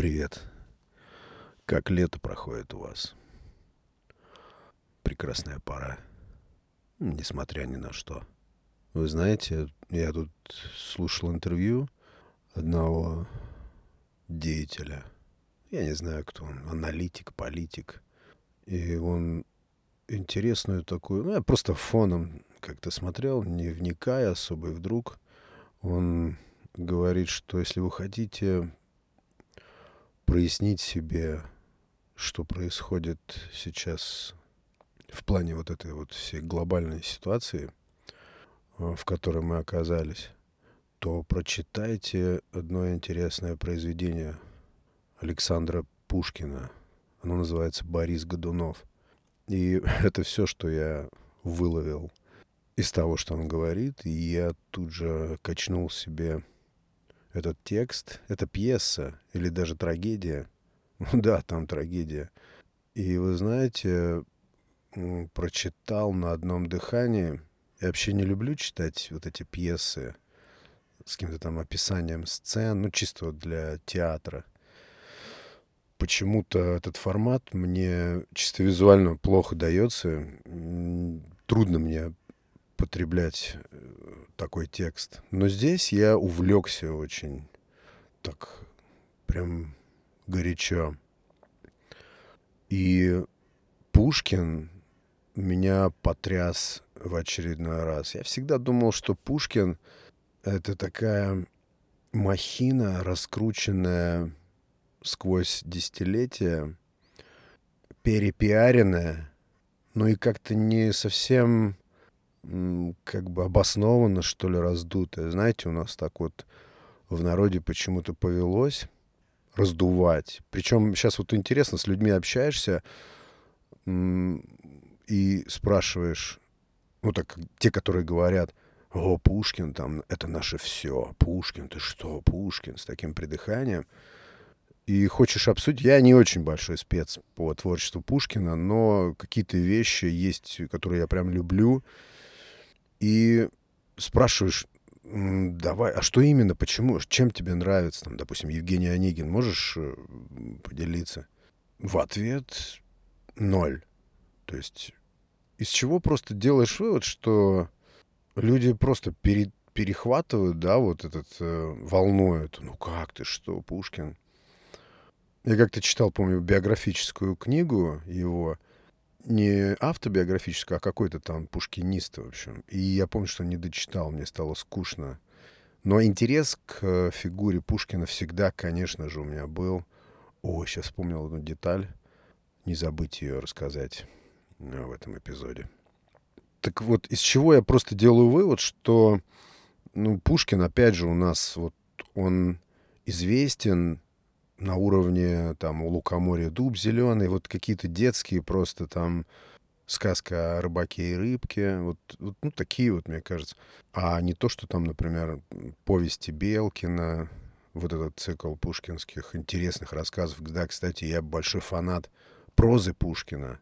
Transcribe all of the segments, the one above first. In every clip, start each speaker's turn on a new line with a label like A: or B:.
A: Привет. Как лето проходит у вас? Прекрасная пора. Несмотря ни на что. Вы знаете, я тут слушал интервью одного деятеля. Я не знаю, кто он. Аналитик, политик. И он интересную такую... Ну, я просто фоном как-то смотрел, не вникая особо. И вдруг он говорит, что если вы хотите прояснить себе, что происходит сейчас в плане вот этой вот всей глобальной ситуации, э, в которой мы оказались, то прочитайте одно интересное произведение Александра Пушкина. Оно называется «Борис Годунов». И это все, что я выловил из того, что он говорит. И я тут же качнул себе этот текст. Это пьеса или даже трагедия. Ну да, там трагедия. И вы знаете, прочитал на одном дыхании. Я вообще не люблю читать вот эти пьесы с каким-то там описанием сцен, ну чисто для театра. Почему-то этот формат мне чисто визуально плохо дается. Трудно мне потреблять э, такой текст. Но здесь я увлекся очень так прям горячо. И Пушкин меня потряс в очередной раз. Я всегда думал, что Пушкин — это такая махина, раскрученная сквозь десятилетия, перепиаренная, но и как-то не совсем как бы обоснованно, что ли, раздутое. Знаете, у нас так вот в народе почему-то повелось раздувать. Причем сейчас вот интересно, с людьми общаешься и спрашиваешь, ну так, те, которые говорят, о, Пушкин, там, это наше все. Пушкин, ты что, Пушкин, с таким придыханием. И хочешь обсудить, я не очень большой спец по творчеству Пушкина, но какие-то вещи есть, которые я прям люблю, и спрашиваешь, давай, а что именно, почему, чем тебе нравится, там, допустим, Евгений Онегин, можешь э, поделиться? В ответ ноль. То есть из чего просто делаешь вывод, что люди просто пере, перехватывают, да, вот этот э, волну эту. Ну как ты, что, Пушкин? Я как-то читал, помню, биографическую книгу его, не автобиографическую, а какой-то там пушкинист, в общем. И я помню, что не дочитал, мне стало скучно. Но интерес к фигуре Пушкина всегда, конечно же, у меня был. О, сейчас вспомнил одну деталь. Не забыть ее рассказать э, в этом эпизоде. Так вот, из чего я просто делаю вывод, что ну, Пушкин, опять же, у нас вот он известен на уровне там у лукоморья дуб зеленый, вот какие-то детские просто там сказка о рыбаке и рыбке, вот, вот ну, такие вот, мне кажется. А не то, что там, например, повести Белкина, вот этот цикл пушкинских интересных рассказов. Да, кстати, я большой фанат прозы Пушкина.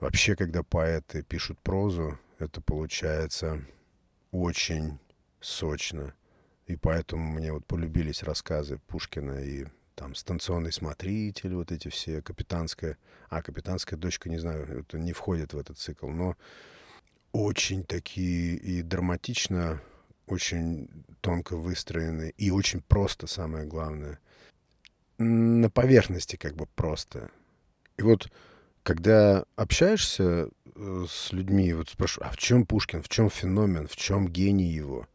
A: Вообще, когда поэты пишут прозу, это получается очень сочно. И поэтому мне вот полюбились рассказы Пушкина и там станционный смотритель, вот эти все, капитанская, а капитанская дочка, не знаю, это не входит в этот цикл, но очень такие и драматично, очень тонко выстроены и очень просто, самое главное. На поверхности как бы просто. И вот когда общаешься э, с людьми, вот спрашиваю, а в чем Пушкин, в чем феномен, в чем гений его?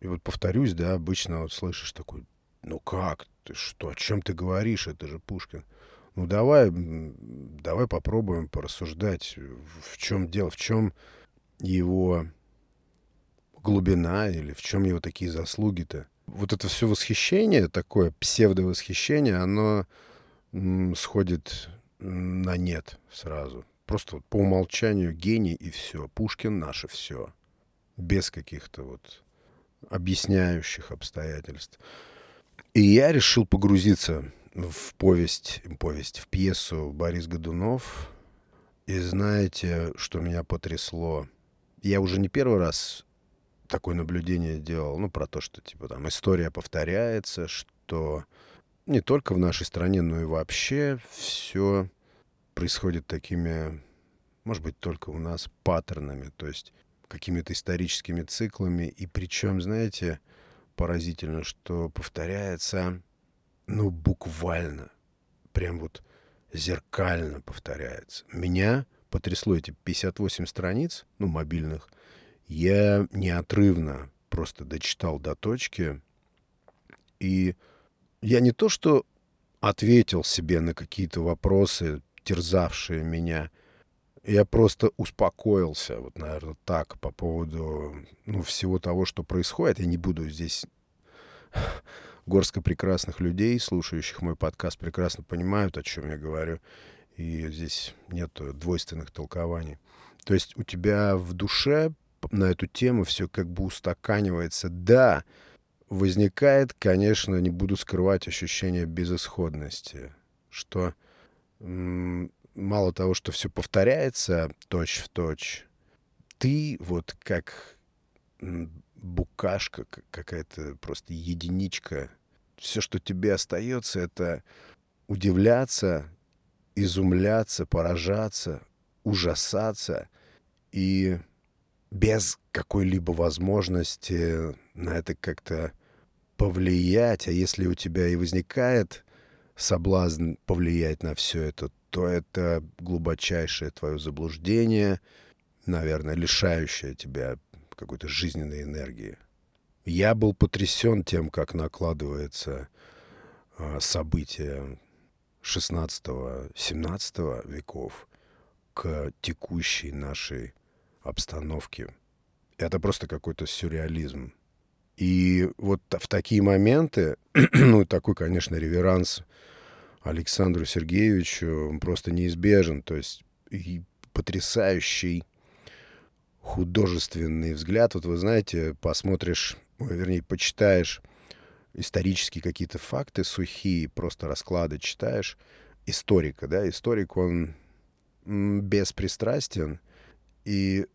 A: И вот повторюсь, да, обычно вот слышишь такой, ну как, ты что, о чем ты говоришь, это же Пушкин. Ну давай, давай попробуем порассуждать, в чем дело, в чем его глубина или в чем его такие заслуги-то. Вот это все восхищение, такое псевдовосхищение, оно сходит на нет сразу. Просто вот по умолчанию гений и все. Пушкин наше все. Без каких-то вот объясняющих обстоятельств. И я решил погрузиться в повесть, повесть, в пьесу Борис Годунов. И знаете, что меня потрясло? Я уже не первый раз такое наблюдение делал, ну, про то, что, типа, там, история повторяется, что не только в нашей стране, но и вообще все происходит такими, может быть, только у нас паттернами, то есть какими-то историческими циклами. И причем, знаете, поразительно, что повторяется, ну, буквально, прям вот зеркально повторяется. Меня потрясло эти 58 страниц, ну, мобильных. Я неотрывно просто дочитал до точки. И я не то, что ответил себе на какие-то вопросы, терзавшие меня, я просто успокоился, вот, наверное, так, по поводу ну, всего того, что происходит. Я не буду здесь... Горстка прекрасных людей, слушающих мой подкаст, прекрасно понимают, о чем я говорю. И здесь нет двойственных толкований. То есть у тебя в душе на эту тему все как бы устаканивается. Да, возникает, конечно, не буду скрывать ощущение безысходности, что мало того, что все повторяется точь в точь, ты вот как букашка какая-то, просто единичка. Все, что тебе остается, это удивляться, изумляться, поражаться, ужасаться и без какой-либо возможности на это как-то повлиять. А если у тебя и возникает соблазн повлиять на все это, то это глубочайшее твое заблуждение, наверное, лишающее тебя какой-то жизненной энергии. Я был потрясен тем, как накладывается э, события 16-17 веков к текущей нашей обстановке. Это просто какой-то сюрреализм. И вот в такие моменты, ну, такой, конечно, реверанс Александру Сергеевичу просто неизбежен. То есть и потрясающий художественный взгляд. Вот вы знаете, посмотришь, вернее, почитаешь исторические какие-то факты сухие, просто расклады читаешь, историка, да, историк, он беспристрастен и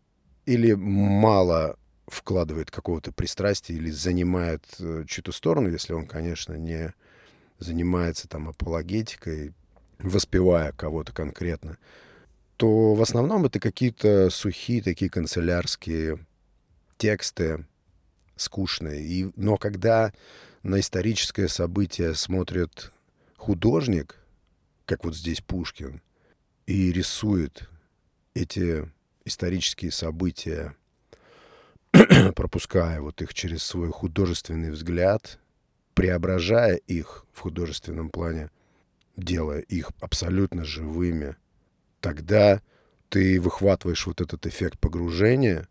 A: или мало вкладывает какого-то пристрастия или занимает э, чью-то сторону, если он, конечно, не занимается там апологетикой, воспевая кого-то конкретно, то в основном это какие-то сухие такие канцелярские тексты, скучные. И, но когда на историческое событие смотрит художник, как вот здесь Пушкин, и рисует эти исторические события, пропуская вот их через свой художественный взгляд, преображая их в художественном плане, делая их абсолютно живыми, тогда ты выхватываешь вот этот эффект погружения,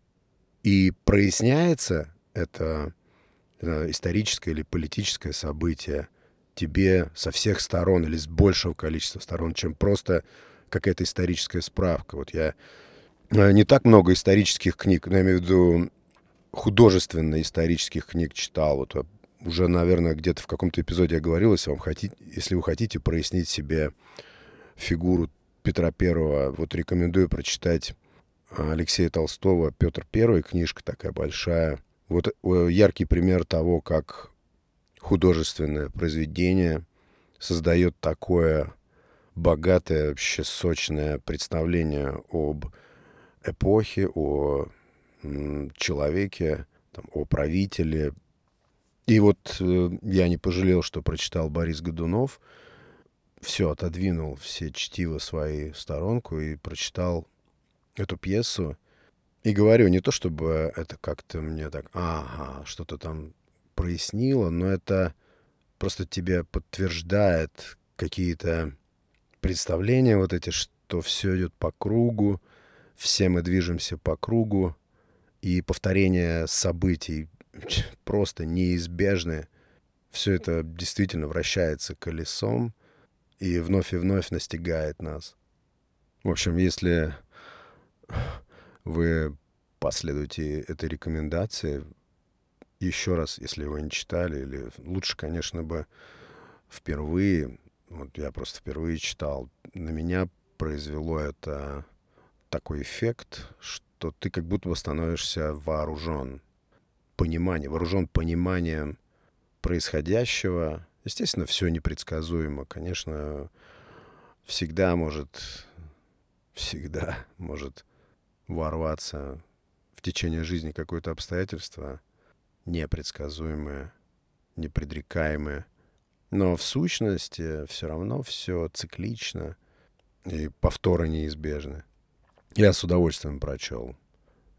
A: и проясняется это, историческое или политическое событие тебе со всех сторон или с большего количества сторон, чем просто какая-то историческая справка. Вот я э, не так много исторических книг, я имею в виду художественно исторических книг читал. Вот уже, наверное, где-то в каком-то эпизоде я говорил, если, вам хотите, если вы хотите прояснить себе фигуру Петра Первого, вот рекомендую прочитать а, Алексея Толстого «Петр Первый», книжка такая большая. Вот яркий пример того, как художественное произведение создает такое богатое, вообще сочное представление об эпохе, о человеке, там, о правителе, и вот э, я не пожалел, что прочитал Борис Годунов. Все, отодвинул все чтиво свои в сторонку и прочитал эту пьесу. И говорю, не то чтобы это как-то мне так, ага, что-то там прояснило, но это просто тебе подтверждает какие-то представления вот эти, что все идет по кругу, все мы движемся по кругу, и повторение событий просто неизбежны. Все это действительно вращается колесом и вновь и вновь настигает нас. В общем, если вы последуете этой рекомендации, еще раз, если вы не читали, или лучше, конечно, бы впервые, вот я просто впервые читал, на меня произвело это такой эффект, что ты как будто бы становишься вооружен понимание, вооружен пониманием происходящего Естественно, все непредсказуемо. Конечно, всегда может, всегда может ворваться в течение жизни какое-то обстоятельство непредсказуемое, непредрекаемое. Но в сущности все равно все циклично, и повторы неизбежны. Я с удовольствием прочел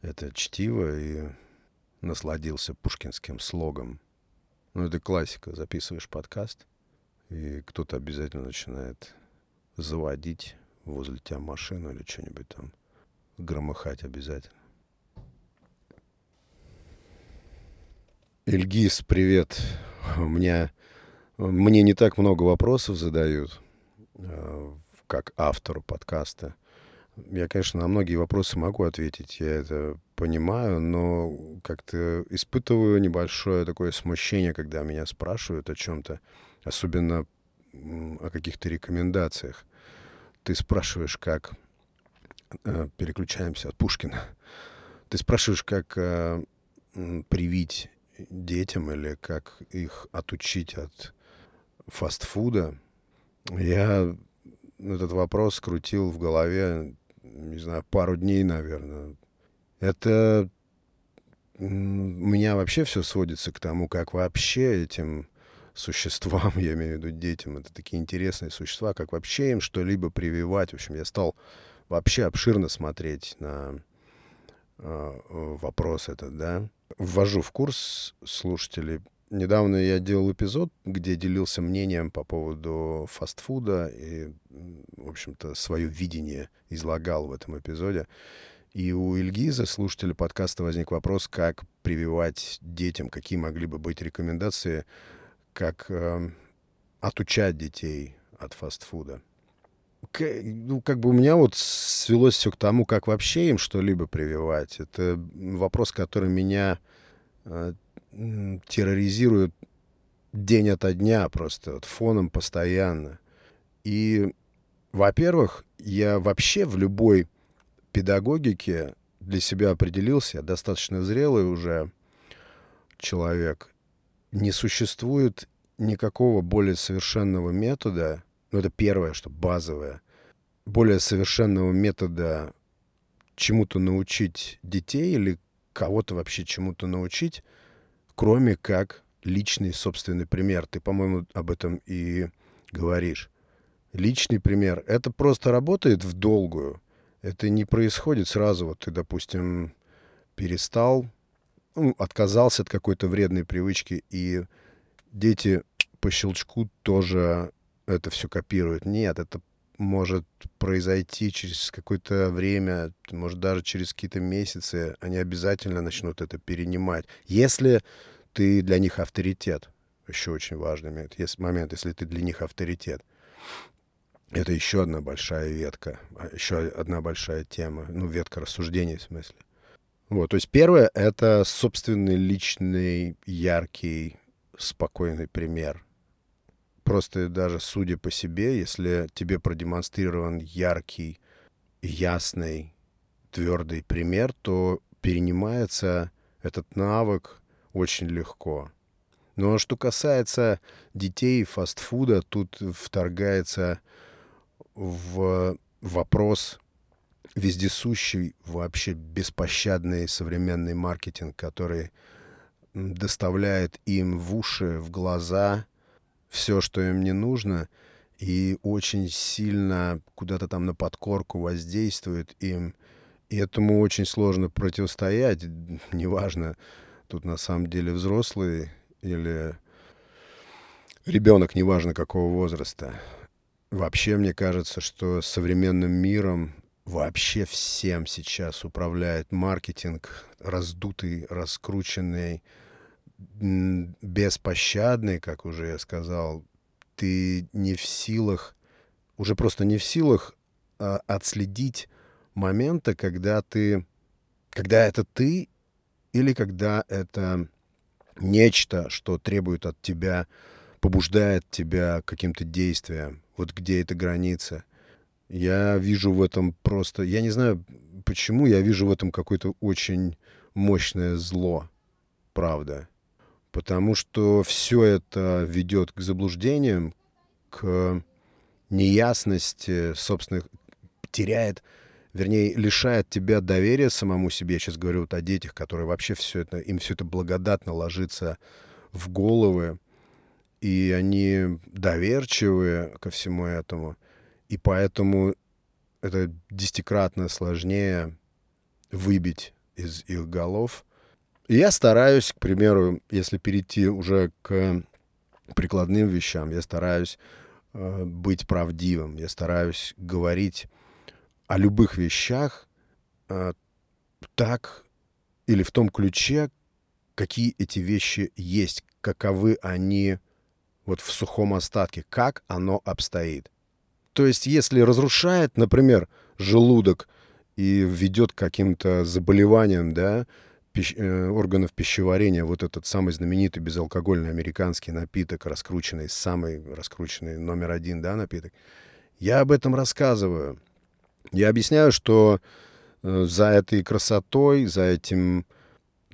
A: это чтиво и насладился пушкинским слогом. Ну, это классика. Записываешь подкаст, и кто-то обязательно начинает заводить возле тебя машину или что-нибудь там. Громыхать обязательно. Ильгиз, привет. У меня, мне не так много вопросов задают, э, как автору подкаста. Я, конечно, на многие вопросы могу ответить, я это понимаю, но как-то испытываю небольшое такое смущение, когда меня спрашивают о чем-то, особенно о каких-то рекомендациях. Ты спрашиваешь, как... Э, переключаемся от Пушкина. Ты спрашиваешь, как э, привить детям или как их отучить от фастфуда. Я этот вопрос крутил в голове не знаю, пару дней, наверное. Это у меня вообще все сводится к тому, как вообще этим существам, я имею в виду детям, это такие интересные существа, как вообще им что-либо прививать. В общем, я стал вообще обширно смотреть на э, вопрос этот, да. Ввожу в курс слушателей Недавно я делал эпизод, где делился мнением по поводу фастфуда и, в общем-то, свое видение излагал в этом эпизоде. И у Ильгиза, слушателя подкаста, возник вопрос, как прививать детям, какие могли бы быть рекомендации, как э, отучать детей от фастфуда. К, ну, как бы у меня вот свелось все к тому, как вообще им что-либо прививать. Это вопрос, который меня э, терроризирует день ото дня просто, вот, фоном постоянно. И, во-первых, я вообще в любой педагогике для себя определился, я достаточно зрелый уже человек. Не существует никакого более совершенного метода, ну это первое, что базовое, более совершенного метода чему-то научить детей или кого-то вообще чему-то научить, кроме как личный собственный пример. Ты, по-моему, об этом и говоришь. Личный пример. Это просто работает в долгую. Это не происходит сразу. Вот ты, допустим, перестал, ну, отказался от какой-то вредной привычки, и дети по щелчку тоже это все копируют. Нет, это может произойти через какое-то время, может даже через какие-то месяцы, они обязательно начнут это перенимать. Если ты для них авторитет. Еще очень важный момент. Есть момент, если ты для них авторитет. Это еще одна большая ветка, а еще одна большая тема. Ну, ветка рассуждений в смысле. Вот, то есть первое — это собственный личный, яркий, спокойный пример. Просто даже судя по себе, если тебе продемонстрирован яркий, ясный, твердый пример, то перенимается этот навык очень легко. Но что касается детей фастфуда, тут вторгается в вопрос вездесущий, вообще беспощадный современный маркетинг, который доставляет им в уши, в глаза все, что им не нужно, и очень сильно куда-то там на подкорку воздействует им. И этому очень сложно противостоять, неважно, Тут на самом деле взрослый или ребенок, неважно какого возраста. Вообще, мне кажется, что современным миром вообще всем сейчас управляет маркетинг, раздутый, раскрученный, беспощадный, как уже я сказал. Ты не в силах, уже просто не в силах а, отследить момента, когда ты, когда это ты или когда это нечто, что требует от тебя, побуждает тебя каким-то действиям. Вот где эта граница. Я вижу в этом просто... Я не знаю, почему я вижу в этом какое-то очень мощное зло. Правда. Потому что все это ведет к заблуждениям, к неясности, собственно, теряет, вернее, лишает тебя доверия самому себе. Я сейчас говорю вот о детях, которые вообще все это, им все это благодатно ложится в головы, и они доверчивые ко всему этому, и поэтому это десятикратно сложнее выбить из их голов. И я стараюсь, к примеру, если перейти уже к прикладным вещам, я стараюсь э, быть правдивым, я стараюсь говорить о любых вещах э, так или в том ключе, какие эти вещи есть, каковы они вот в сухом остатке, как оно обстоит. То есть, если разрушает, например, желудок и ведет к каким-то заболеваниям, да, пищ... Э, органов пищеварения, вот этот самый знаменитый безалкогольный американский напиток, раскрученный, самый раскрученный номер один, да, напиток, я об этом рассказываю. Я объясняю, что э, за этой красотой, за этим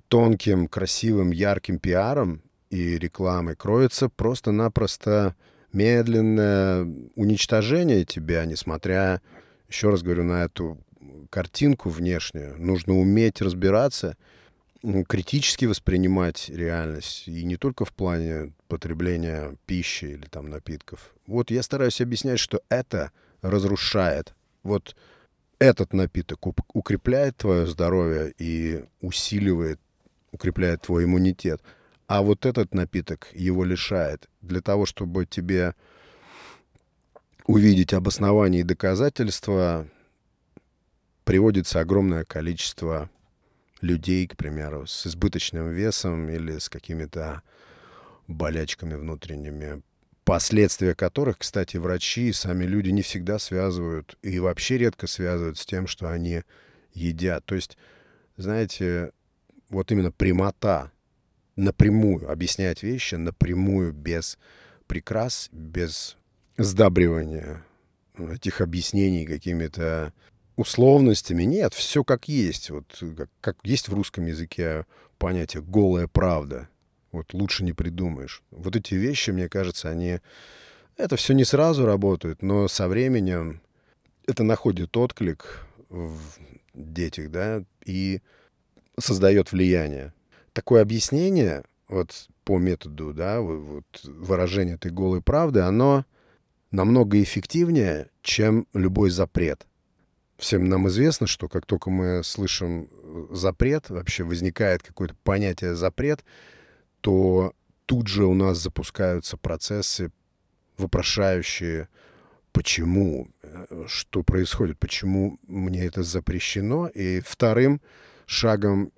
A: тонким, красивым, ярким пиаром и рекламой кроется просто-напросто медленное уничтожение тебя, несмотря, еще раз говорю, на эту картинку внешнюю. Нужно уметь разбираться, критически воспринимать реальность. И не только в плане потребления пищи или там напитков. Вот я стараюсь объяснять, что это разрушает вот этот напиток укрепляет твое здоровье и усиливает, укрепляет твой иммунитет, а вот этот напиток его лишает. Для того, чтобы тебе увидеть обоснование и доказательства, приводится огромное количество людей, к примеру, с избыточным весом или с какими-то болячками внутренними, последствия которых, кстати, врачи и сами люди не всегда связывают и вообще редко связывают с тем, что они едят. То есть, знаете, вот именно прямота, напрямую объяснять вещи, напрямую, без прикрас, без сдабривания этих объяснений какими-то условностями. Нет, все как есть. Вот как, как есть в русском языке понятие «голая правда». Вот лучше не придумаешь. Вот эти вещи, мне кажется, они... Это все не сразу работает, но со временем это находит отклик в детях, да, и создает влияние. Такое объяснение, вот по методу, да, вот выражение этой голой правды, оно намного эффективнее, чем любой запрет. Всем нам известно, что как только мы слышим запрет, вообще возникает какое-то понятие запрет, то тут же у нас запускаются процессы, вопрошающие, почему, э, что происходит, почему мне это запрещено. И вторым шагом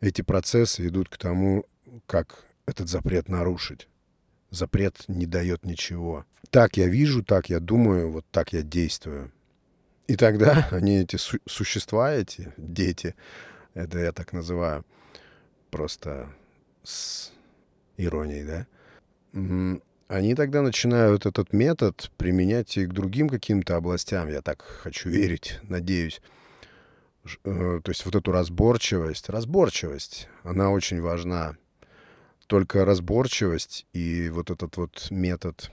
A: эти процессы идут к тому, как этот запрет нарушить. Запрет не дает ничего. Так я вижу, так я думаю, вот так я действую. И тогда они, эти су- существа, эти дети, это я так называю, просто с иронией, да, они тогда начинают этот метод применять и к другим каким-то областям. Я так хочу верить, надеюсь. Э, то есть вот эту разборчивость. Разборчивость, она очень важна. Только разборчивость и вот этот вот метод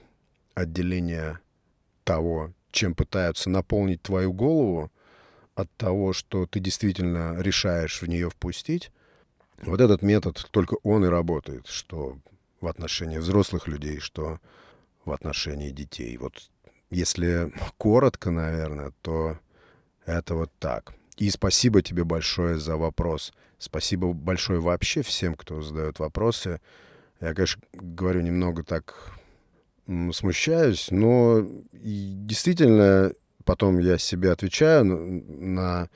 A: отделения того, чем пытаются наполнить твою голову, от того, что ты действительно решаешь в нее впустить, вот этот метод, только он и работает, что в отношении взрослых людей, что в отношении детей. Вот если коротко, наверное, то это вот так. И спасибо тебе большое за вопрос. Спасибо большое вообще всем, кто задает вопросы. Я, конечно, говорю немного так смущаюсь, но действительно потом я себе отвечаю на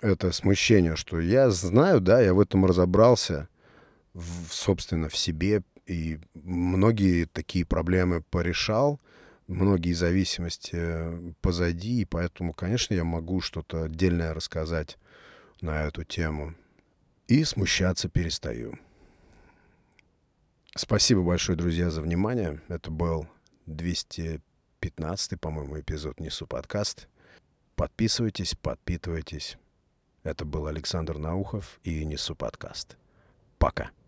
A: это смущение, что я знаю, да, я в этом разобрался, в, собственно, в себе, и многие такие проблемы порешал, многие зависимости позади, и поэтому, конечно, я могу что-то отдельное рассказать на эту тему. И смущаться перестаю. Спасибо большое, друзья, за внимание. Это был 215, по-моему, эпизод «Несу подкаст». Подписывайтесь, подпитывайтесь. Это был Александр Наухов и Несу подкаст. Пока.